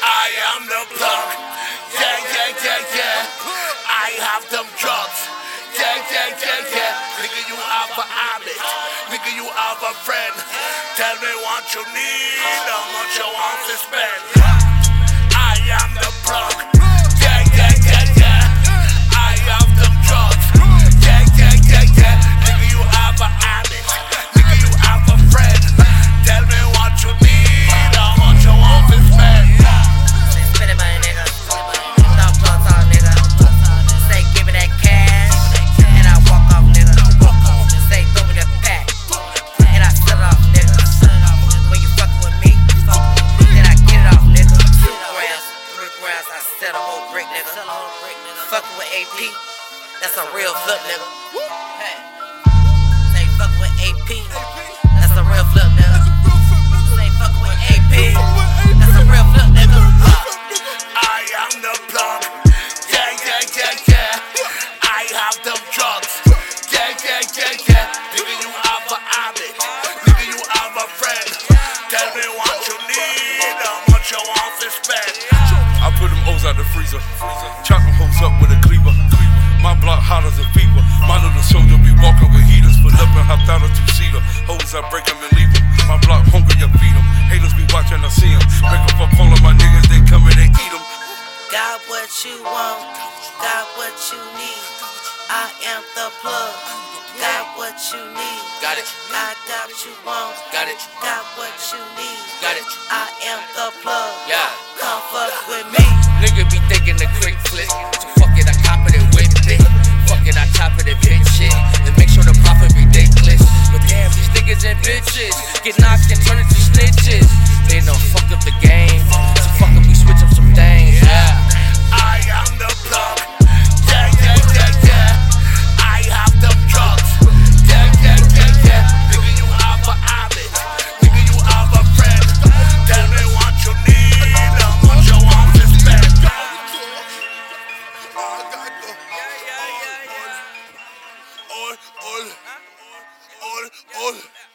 I am the plug. Yeah, yeah, yeah, yeah. I have them drugs. Yeah, yeah, yeah, yeah. Nigga, you have a habit. Nigga, you have a friend. Tell me what you need, how much you want to spend. Brick, nigga. Fucking with AP, that's a real flip, nigga. Hey. Put them O's out the freezer. Chop them hoes up with a cleaver. My block hot as a fever. My little soldier be walking with heaters. Pull up and hop out a two seater. Hoes, I break them and leave them. My block hungry, you feed them. Haters be watching, I see them. Break up up all of my niggas, they come and they eat them. Got what you want, got what you need. I am the plug. Got what you need. Got it, I got what you want. got it, Got what you need. got it. I am the plug. Yeah. Come fuck with me. Nigga be thinking the quick flick. So fuck it, I cop it and whip it. Fuck it, I top it and bitch shit. And make sure the profit ridiculous. But damn, these niggas and bitches get knocked and turn into snitches. They know fuck all, all, all. all.